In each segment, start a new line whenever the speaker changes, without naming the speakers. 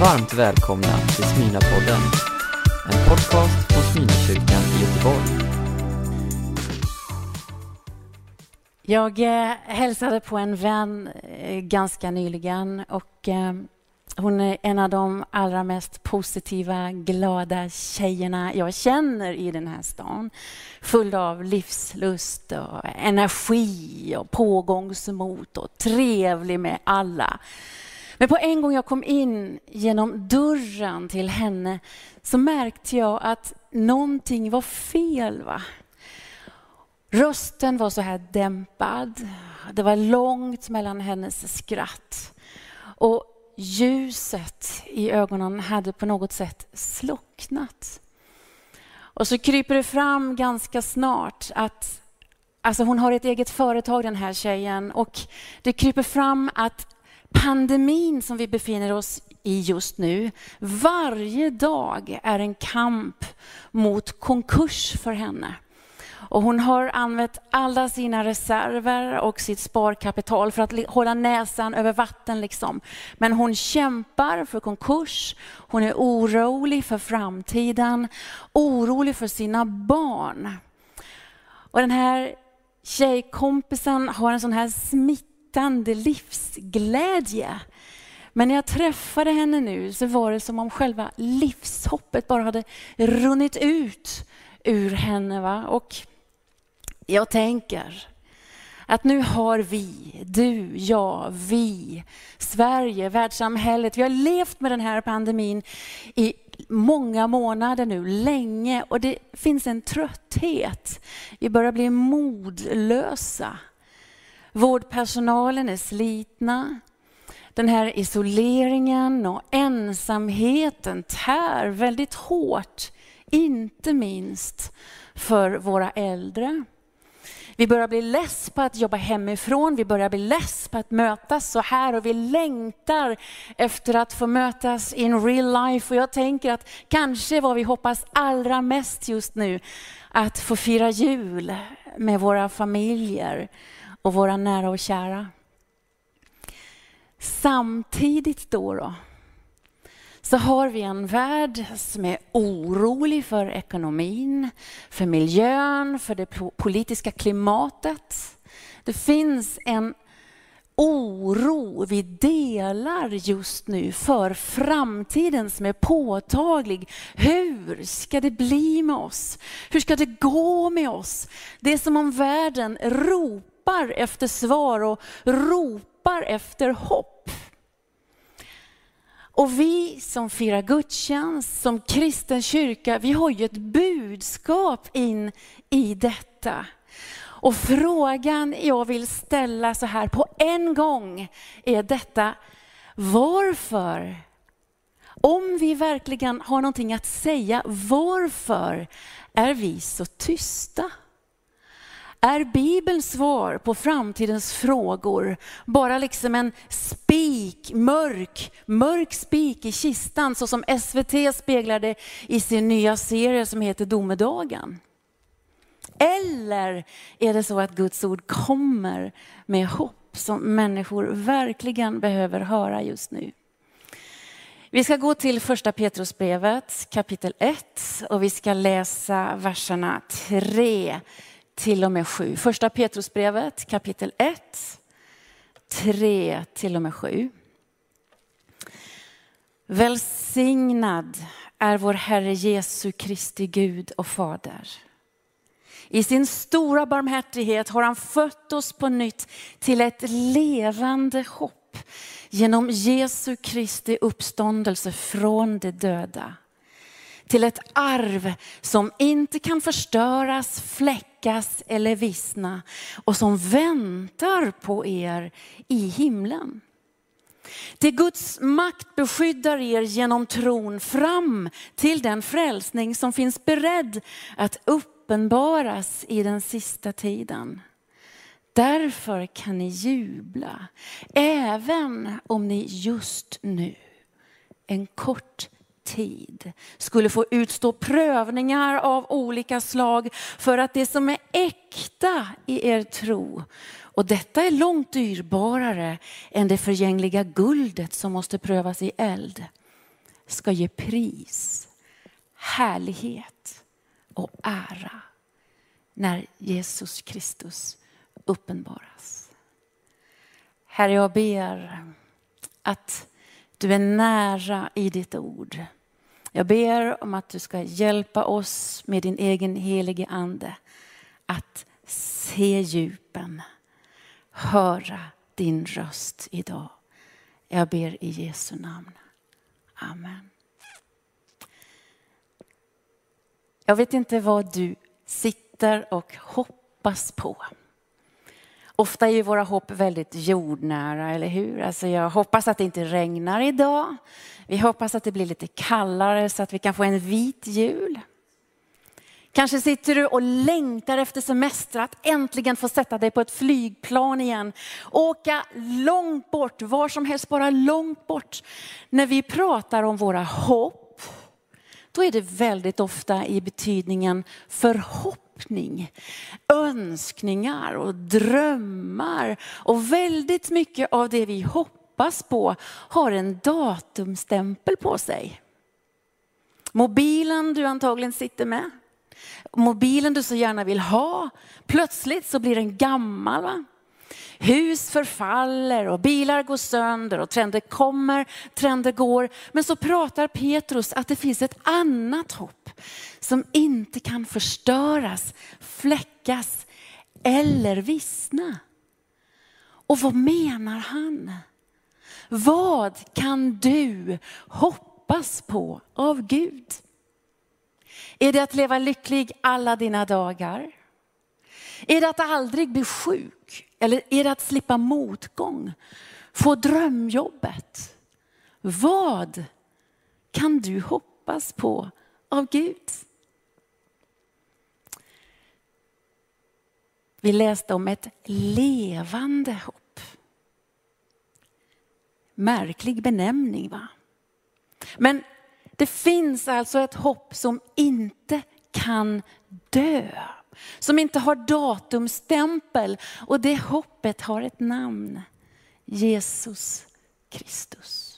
Varmt välkomna till Smyrnapodden, en podcast från Smyrnakyrkan i Göteborg.
Jag eh, hälsade på en vän eh, ganska nyligen och eh, hon är en av de allra mest positiva, glada tjejerna jag känner i den här stan. Full av livslust och energi och pågångsmot och trevlig med alla. Men på en gång jag kom in genom dörren till henne så märkte jag att någonting var fel. Va? Rösten var så här dämpad. Det var långt mellan hennes skratt. Och ljuset i ögonen hade på något sätt slocknat. Och så kryper det fram ganska snart att alltså hon har ett eget företag den här tjejen och det kryper fram att pandemin som vi befinner oss i just nu varje dag är en kamp mot konkurs för henne. Och hon har använt alla sina reserver och sitt sparkapital för att hålla näsan över vatten. Liksom. Men hon kämpar för konkurs, hon är orolig för framtiden, orolig för sina barn. Och den här tjejkompisen har en sån här smittande livsglädje. Men när jag träffade henne nu så var det som om själva livshoppet bara hade runnit ut ur henne. Va? Och jag tänker att nu har vi, du, jag, vi, Sverige, världssamhället, vi har levt med den här pandemin i många månader nu, länge och det finns en trötthet. Vi börjar bli modlösa. Vårdpersonalen är slitna. Den här isoleringen och ensamheten tär väldigt hårt, inte minst för våra äldre. Vi börjar bli less på att jobba hemifrån, vi börjar bli less på att mötas så här och vi längtar efter att få mötas in real life. Och jag tänker att kanske vad vi hoppas allra mest just nu, att få fira jul med våra familjer och våra nära och kära. Samtidigt då, då så har vi en värld som är orolig för ekonomin, för miljön, för det politiska klimatet. Det finns en oro vi delar just nu för framtiden som är påtaglig. Hur ska det bli med oss? Hur ska det gå med oss? Det är som om världen ropar efter svar och ropar efter hopp. Och vi som firar gudstjänst, som kristen kyrka, vi har ju ett budskap in i detta. Och frågan jag vill ställa så här på en gång är detta, varför? Om vi verkligen har någonting att säga, varför är vi så tysta? Är Bibelns svar på framtidens frågor bara liksom en spik, mörk, mörk spik i kistan så som SVT speglade i sin nya serie som heter Domedagen? Eller är det så att Guds ord kommer med hopp som människor verkligen behöver höra just nu? Vi ska gå till första Petrusbrevet kapitel 1 och vi ska läsa verserna 3 till och med 7. Första Petrusbrevet kapitel 1, 3 till och med 7. Välsignad är vår Herre Jesu Kristi Gud och Fader. I sin stora barmhärtighet har han fött oss på nytt till ett levande hopp genom Jesu Kristi uppståndelse från de döda. Till ett arv som inte kan förstöras, fläckas eller vissna och som väntar på er i himlen. Till Guds makt beskyddar er genom tron fram till den frälsning som finns beredd att uppenbaras i den sista tiden. Därför kan ni jubla, även om ni just nu, en kort tid skulle få utstå prövningar av olika slag för att det som är äkta i er tro och detta är långt dyrbarare än det förgängliga guldet som måste prövas i eld ska ge pris, härlighet och ära när Jesus Kristus uppenbaras. Herre, jag ber att du är nära i ditt ord. Jag ber om att du ska hjälpa oss med din egen helige ande att se djupen, höra din röst idag. Jag ber i Jesu namn. Amen. Jag vet inte vad du sitter och hoppas på. Ofta är ju våra hopp väldigt jordnära, eller hur? Alltså jag hoppas att det inte regnar idag. Vi hoppas att det blir lite kallare så att vi kan få en vit jul. Kanske sitter du och längtar efter semester, att äntligen få sätta dig på ett flygplan igen. Åka långt bort, var som helst, bara långt bort. När vi pratar om våra hopp, då är det väldigt ofta i betydningen förhoppning, önskningar och drömmar. Och väldigt mycket av det vi hoppas på har en datumstämpel på sig. Mobilen du antagligen sitter med, mobilen du så gärna vill ha, plötsligt så blir den gammal. Va? Hus förfaller och bilar går sönder och trender kommer, trender går. Men så pratar Petrus att det finns ett annat hopp som inte kan förstöras, fläckas eller vissna. Och vad menar han? Vad kan du hoppas på av Gud? Är det att leva lycklig alla dina dagar? Är det att aldrig bli sjuk? Eller är det att slippa motgång? Få drömjobbet? Vad kan du hoppas på av Gud? Vi läste om ett levande hopp. Märklig benämning va? Men det finns alltså ett hopp som inte kan dö. Som inte har datumstämpel. Och det hoppet har ett namn. Jesus Kristus.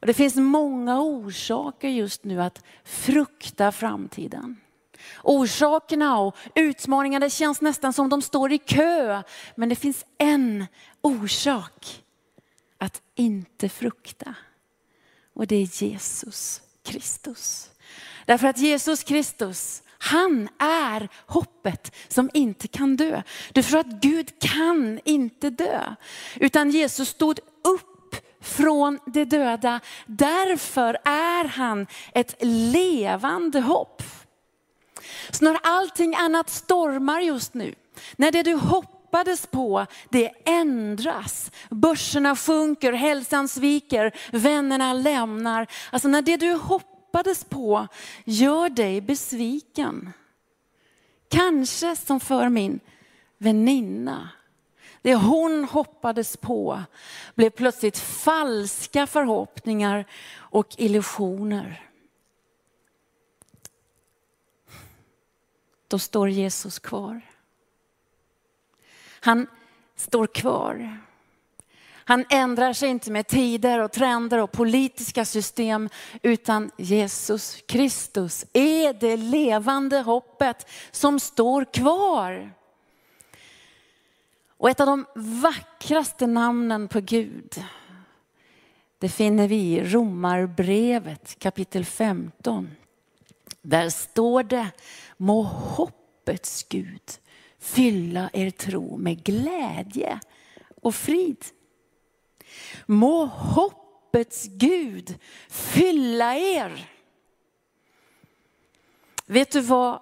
Och det finns många orsaker just nu att frukta framtiden. Orsakerna och utmaningarna, det känns nästan som de står i kö. Men det finns en orsak att inte frukta. Och det är Jesus Kristus. Därför att Jesus Kristus, han är hoppet som inte kan dö. Du förstår att Gud kan inte dö. Utan Jesus stod från de döda. Därför är han ett levande hopp. Så när allting annat stormar just nu, när det du hoppades på, det ändras. Börserna sjunker, hälsan sviker, vännerna lämnar. Alltså när det du hoppades på gör dig besviken. Kanske som för min väninna. Det hon hoppades på blev plötsligt falska förhoppningar och illusioner. Då står Jesus kvar. Han står kvar. Han ändrar sig inte med tider och trender och politiska system, utan Jesus Kristus är det levande hoppet som står kvar. Och ett av de vackraste namnen på Gud, det finner vi i Romarbrevet kapitel 15. Där står det, må hoppets Gud fylla er tro med glädje och frid. Må hoppets Gud fylla er. Vet du vad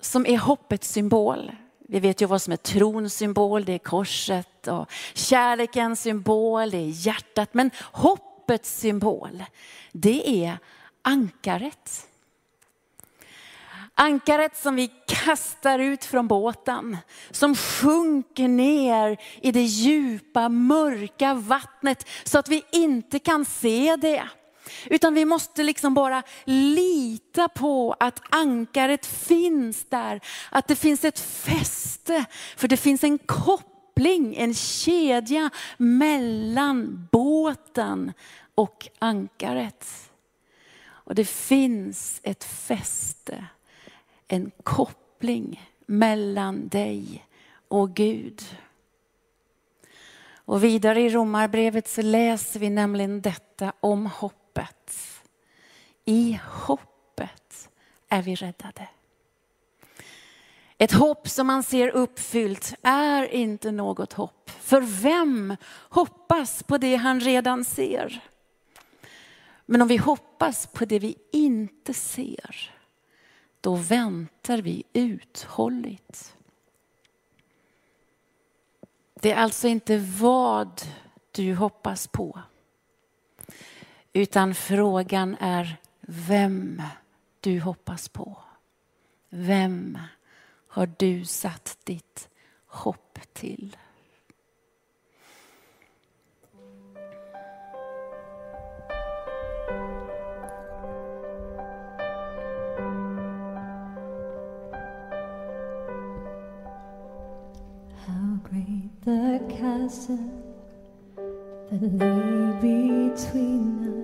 som är hoppets symbol? Vi vet ju vad som är trons symbol, det är korset och kärlekens symbol, det är hjärtat. Men hoppets symbol, det är ankaret. Ankaret som vi kastar ut från båten, som sjunker ner i det djupa mörka vattnet så att vi inte kan se det. Utan vi måste liksom bara lita på att ankaret finns där, att det finns ett fäste, för det finns en koppling en kedja mellan båten och ankaret. Och det finns ett fäste, en koppling mellan dig och Gud. Och vidare i Romarbrevet så läser vi nämligen detta om hoppet. I hoppet är vi räddade. Ett hopp som man ser uppfyllt är inte något hopp. För vem hoppas på det han redan ser? Men om vi hoppas på det vi inte ser, då väntar vi uthålligt. Det är alltså inte vad du hoppas på, utan frågan är vem du hoppas på. Vem har du satt ditt hopp till?
How great the chasm that lay between us.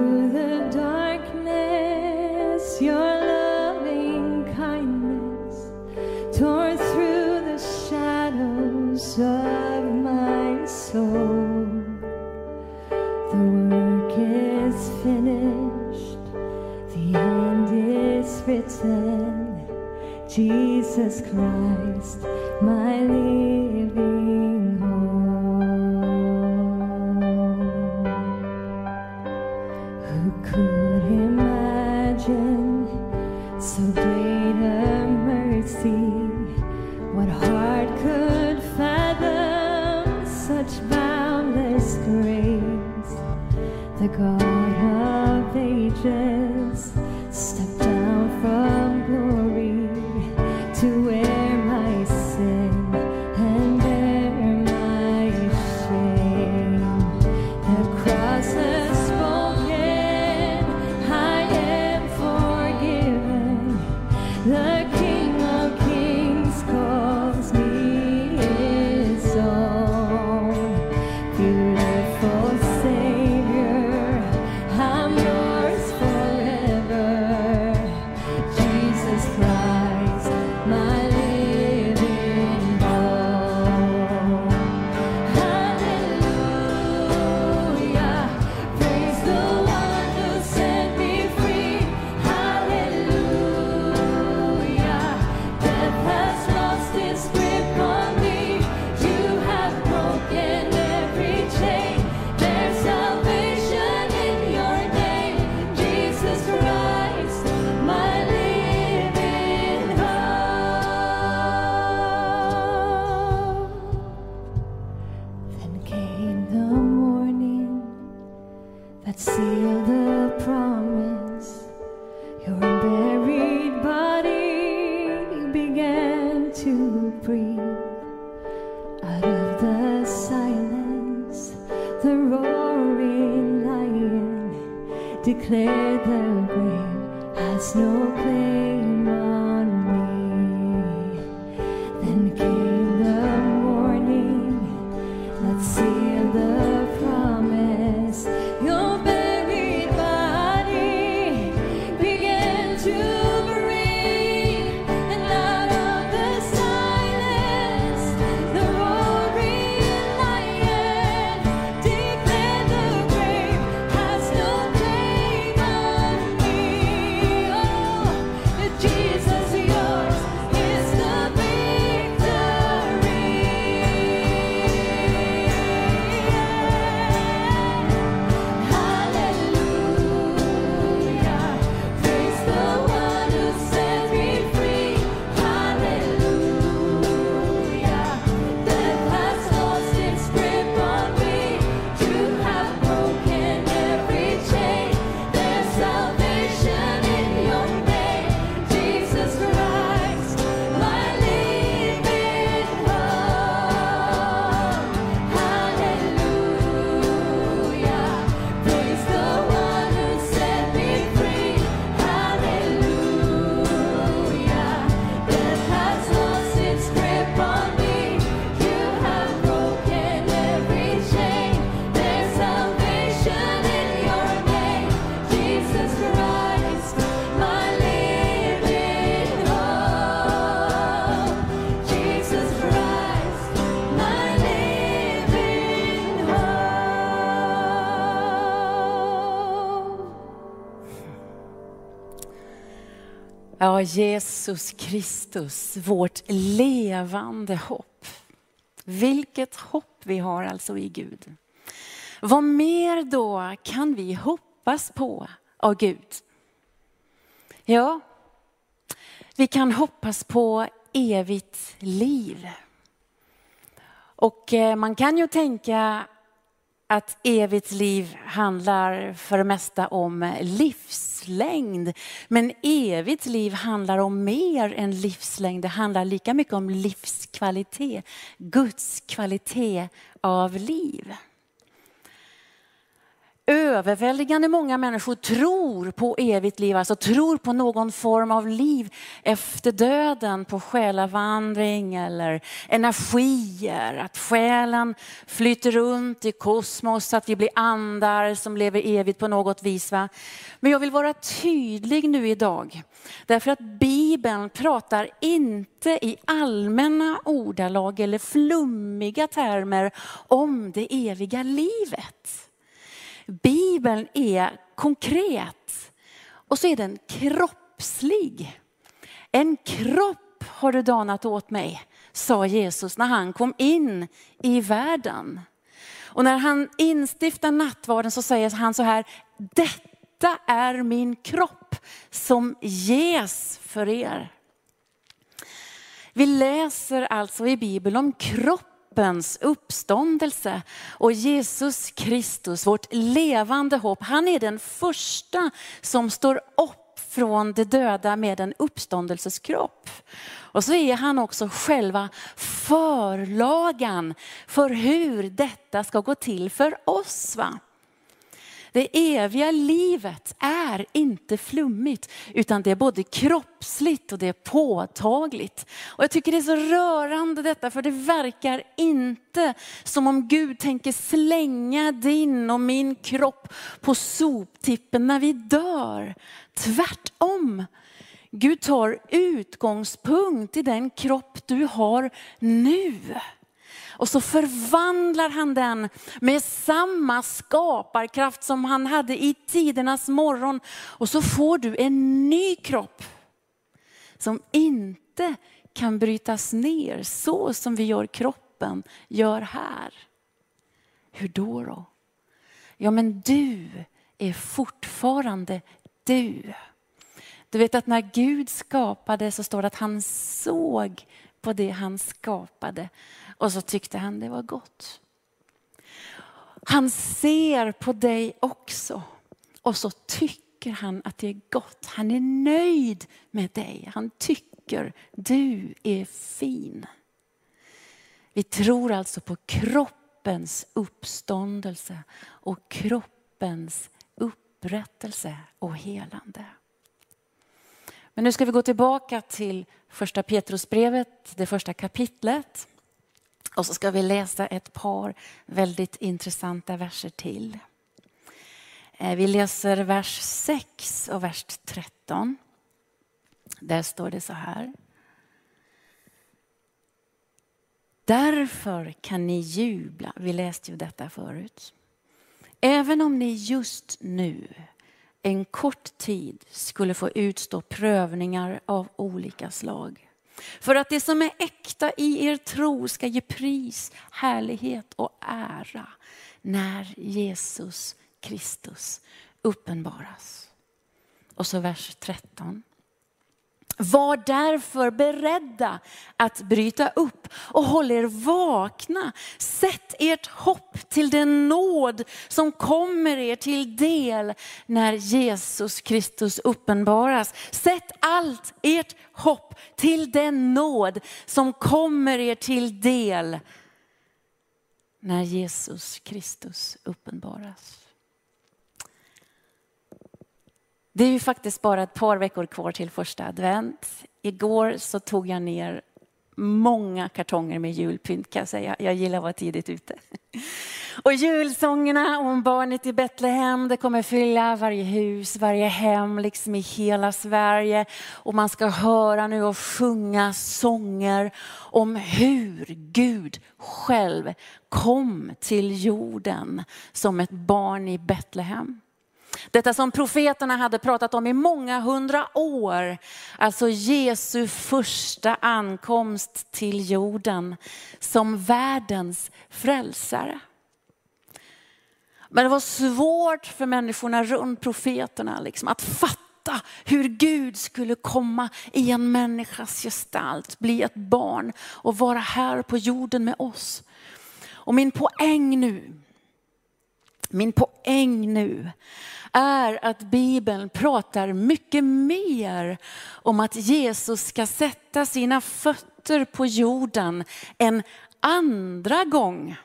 such boundless grace? The God of ages
Ja, Jesus Kristus, vårt levande hopp. Vilket hopp vi har alltså i Gud. Vad mer då kan vi hoppas på av Gud? Ja, vi kan hoppas på evigt liv. Och eh, man kan ju tänka att evigt liv handlar för det mesta om livslängd. Men evigt liv handlar om mer än livslängd. Det handlar lika mycket om livskvalitet. Guds kvalitet av liv. Överväldigande många människor tror på evigt liv, alltså tror på någon form av liv efter döden, på själavandring eller energier, att själen flyter runt i kosmos, att vi blir andar som lever evigt på något vis. Va? Men jag vill vara tydlig nu idag, därför att Bibeln pratar inte i allmänna ordalag eller flummiga termer om det eviga livet. Bibeln är konkret och så är den kroppslig. En kropp har du danat åt mig, sa Jesus när han kom in i världen. Och när han instiftar nattvarden så säger han så här, detta är min kropp som ges för er. Vi läser alltså i Bibeln om kropp kroppens uppståndelse. Och Jesus Kristus, vårt levande hopp, han är den första som står upp från de döda med en uppståndelseskropp. Och så är han också själva förlagan för hur detta ska gå till för oss. Va? Det eviga livet är inte flummigt utan det är både kroppsligt och det är påtagligt. Och jag tycker det är så rörande detta för det verkar inte som om Gud tänker slänga din och min kropp på soptippen när vi dör. Tvärtom. Gud tar utgångspunkt i den kropp du har nu. Och så förvandlar han den med samma skaparkraft som han hade i tidernas morgon. Och så får du en ny kropp som inte kan brytas ner så som vi gör kroppen gör här. Hur då då? Ja men du är fortfarande du. Du vet att när Gud skapade så står det att han såg på det han skapade och så tyckte han det var gott. Han ser på dig också och så tycker han att det är gott. Han är nöjd med dig. Han tycker du är fin. Vi tror alltså på kroppens uppståndelse och kroppens upprättelse och helande. Men nu ska vi gå tillbaka till första Petrusbrevet, det första kapitlet. Och så ska vi läsa ett par väldigt intressanta verser till. Eh, vi läser vers 6 och vers 13. Där står det så här. Därför kan ni jubla. Vi läste ju detta förut. Även om ni just nu en kort tid skulle få utstå prövningar av olika slag. För att det som är äkta i er tro ska ge pris, härlighet och ära när Jesus Kristus uppenbaras. Och så vers 13. Var därför beredda att bryta upp och håll er vakna. Sätt ert hopp till den nåd som kommer er till del när Jesus Kristus uppenbaras. Sätt allt ert hopp till den nåd som kommer er till del när Jesus Kristus uppenbaras. Det är ju faktiskt bara ett par veckor kvar till första advent. Igår så tog jag ner många kartonger med julpynt kan jag säga. Jag gillar att vara tidigt ute. Och julsångerna om barnet i Betlehem, det kommer fylla varje hus, varje hem, liksom i hela Sverige. Och man ska höra nu och sjunga sånger om hur Gud själv kom till jorden som ett barn i Betlehem. Detta som profeterna hade pratat om i många hundra år, alltså Jesu första ankomst till jorden som världens frälsare. Men det var svårt för människorna runt profeterna liksom, att fatta hur Gud skulle komma i en människas gestalt, bli ett barn och vara här på jorden med oss. Och min poäng nu, min poäng nu är att Bibeln pratar mycket mer om att Jesus ska sätta sina fötter på jorden en andra gång.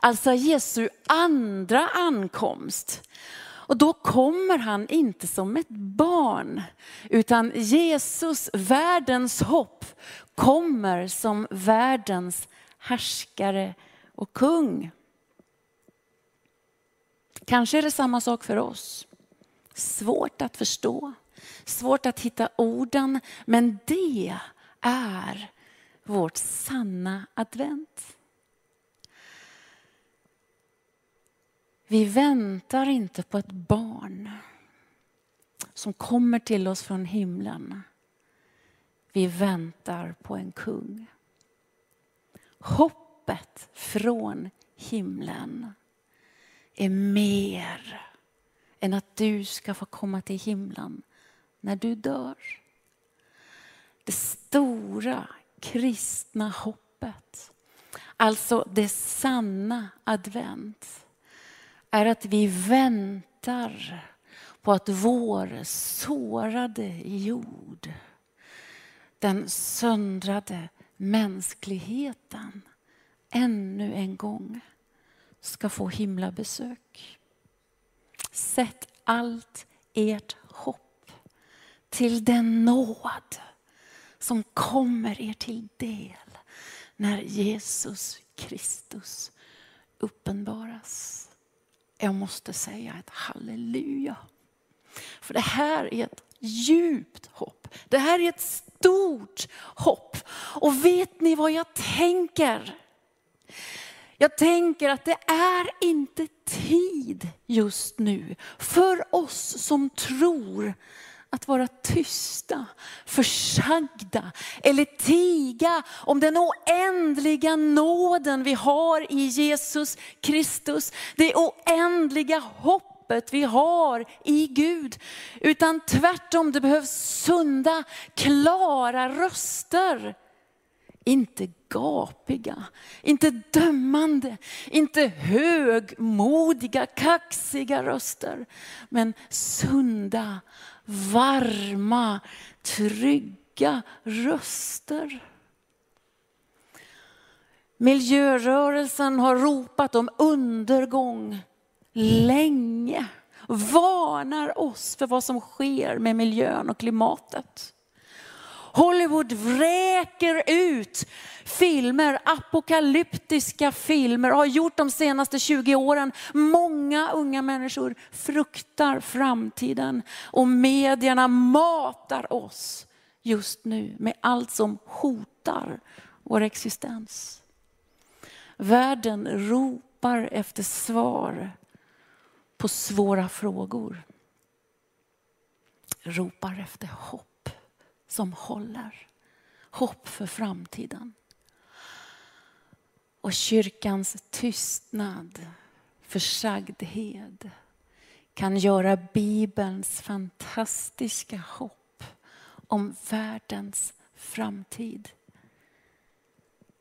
Alltså Jesu andra ankomst. Och då kommer han inte som ett barn, utan Jesus, världens hopp, kommer som världens härskare och kung. Kanske är det samma sak för oss. Svårt att förstå, svårt att hitta orden, men det är vårt sanna advent. Vi väntar inte på ett barn som kommer till oss från himlen. Vi väntar på en kung. Hoppet från himlen är mer än att du ska få komma till himlen när du dör. Det stora kristna hoppet, alltså det sanna advent, är att vi väntar på att vår sårade jord, den söndrade mänskligheten, ännu en gång ska få himlabesök. Sätt allt ert hopp till den nåd som kommer er till del när Jesus Kristus uppenbaras. Jag måste säga ett halleluja. För det här är ett djupt hopp. Det här är ett stort hopp. Och vet ni vad jag tänker? Jag tänker att det är inte tid just nu för oss som tror att vara tysta, försagda eller tiga om den oändliga nåden vi har i Jesus Kristus. Det oändliga hoppet vi har i Gud. Utan tvärtom, det behövs sunda, klara röster. Inte gapiga, inte dömande, inte högmodiga, kaxiga röster. Men sunda, varma, trygga röster. Miljörörelsen har ropat om undergång länge. Varnar oss för vad som sker med miljön och klimatet. Hollywood vräker ut filmer, apokalyptiska filmer, och har gjort de senaste 20 åren. Många unga människor fruktar framtiden och medierna matar oss just nu med allt som hotar vår existens. Världen ropar efter svar på svåra frågor. Ropar efter hopp som håller. Hopp för framtiden. Och kyrkans tystnad, försagdhet kan göra Bibelns fantastiska hopp om världens framtid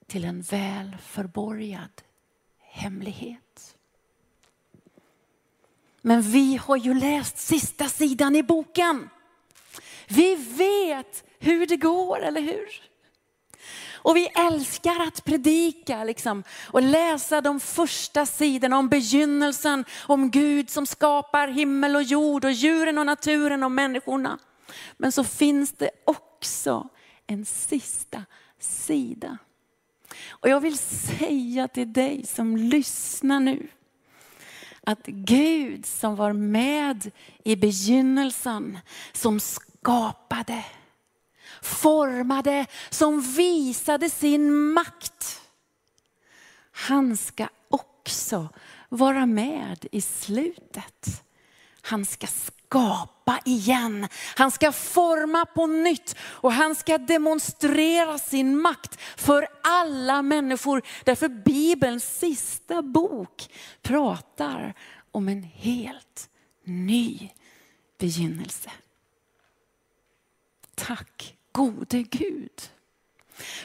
till en väl förborgad hemlighet. Men vi har ju läst sista sidan i boken. Vi vet hur det går, eller hur? Och vi älskar att predika liksom, och läsa de första sidorna om begynnelsen, om Gud som skapar himmel och jord och djuren och naturen och människorna. Men så finns det också en sista sida. Och jag vill säga till dig som lyssnar nu, att Gud som var med i begynnelsen, som skapade, formade, som visade sin makt. Han ska också vara med i slutet. Han ska skapa igen. Han ska forma på nytt och han ska demonstrera sin makt för alla människor. Därför Bibelns sista bok pratar om en helt ny begynnelse. Tack gode Gud.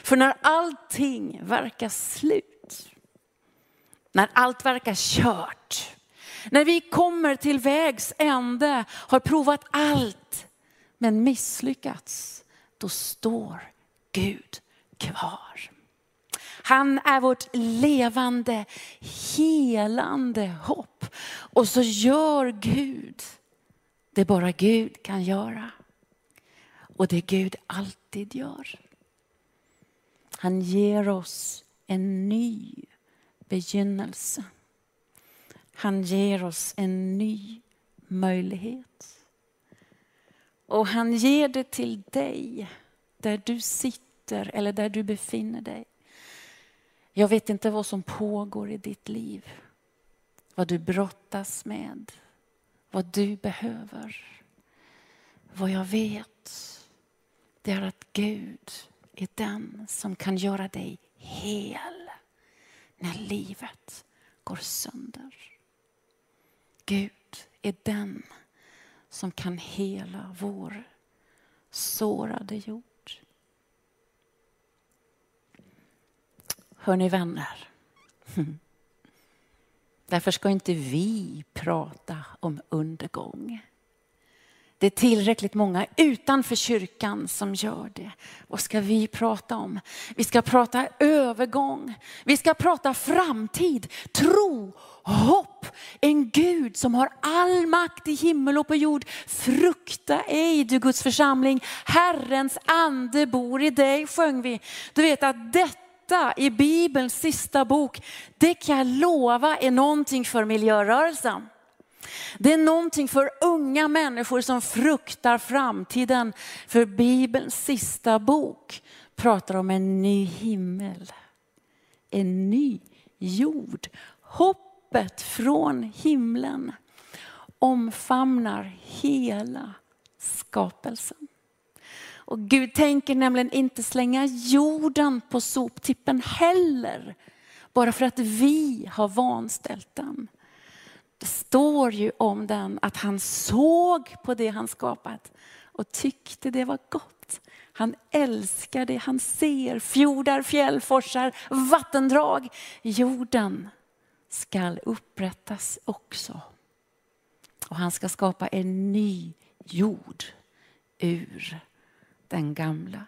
För när allting verkar slut, när allt verkar kört, när vi kommer till vägs ände, har provat allt men misslyckats, då står Gud kvar. Han är vårt levande, helande hopp. Och så gör Gud det bara Gud kan göra. Och det Gud alltid gör. Han ger oss en ny begynnelse. Han ger oss en ny möjlighet. Och han ger det till dig där du sitter eller där du befinner dig. Jag vet inte vad som pågår i ditt liv. Vad du brottas med. Vad du behöver. Vad jag vet, det är att Gud är den som kan göra dig hel när livet går sönder. Gud är den som kan hela vår sårade jord. Hörni vänner, därför ska inte vi prata om undergång. Det är tillräckligt många utanför kyrkan som gör det. Vad ska vi prata om? Vi ska prata övergång. Vi ska prata framtid, tro, hopp. En Gud som har all makt i himmel och på jord. Frukta ej du Guds församling. Herrens ande bor i dig sjöng vi. Du vet att detta i Bibelns sista bok, det kan jag lova är någonting för miljörörelsen. Det är någonting för unga människor som fruktar framtiden. För Bibelns sista bok pratar om en ny himmel, en ny jord. hopp, Hoppet från himlen omfamnar hela skapelsen. Och Gud tänker nämligen inte slänga jorden på soptippen heller. Bara för att vi har vanställt den. Det står ju om den att han såg på det han skapat och tyckte det var gott. Han älskar det han ser, fjordar, fjäll, forsar, vattendrag. Jorden skall upprättas också. Och han ska skapa en ny jord ur den gamla.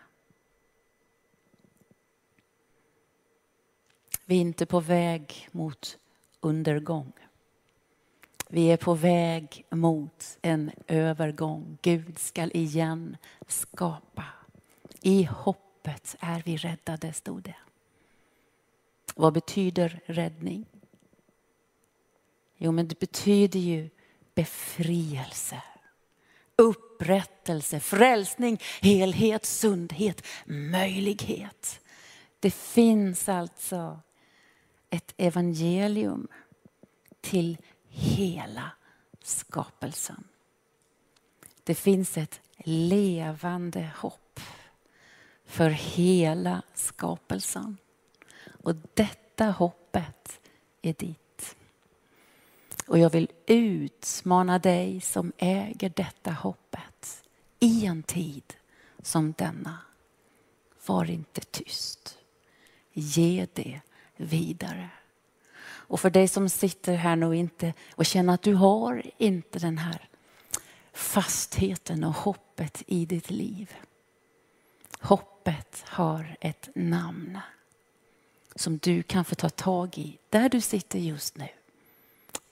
Vi är inte på väg mot undergång. Vi är på väg mot en övergång. Gud skall igen skapa. I hoppet är vi räddade, stod det. Vad betyder räddning? Jo, men det betyder ju befrielse, upprättelse, frälsning, helhet, sundhet, möjlighet. Det finns alltså ett evangelium till hela skapelsen. Det finns ett levande hopp för hela skapelsen. Och detta hoppet är ditt. Och jag vill utmana dig som äger detta hoppet i en tid som denna. Var inte tyst. Ge det vidare. Och för dig som sitter här nu och inte och känner att du har inte den här fastheten och hoppet i ditt liv. Hoppet har ett namn som du kan få ta tag i där du sitter just nu.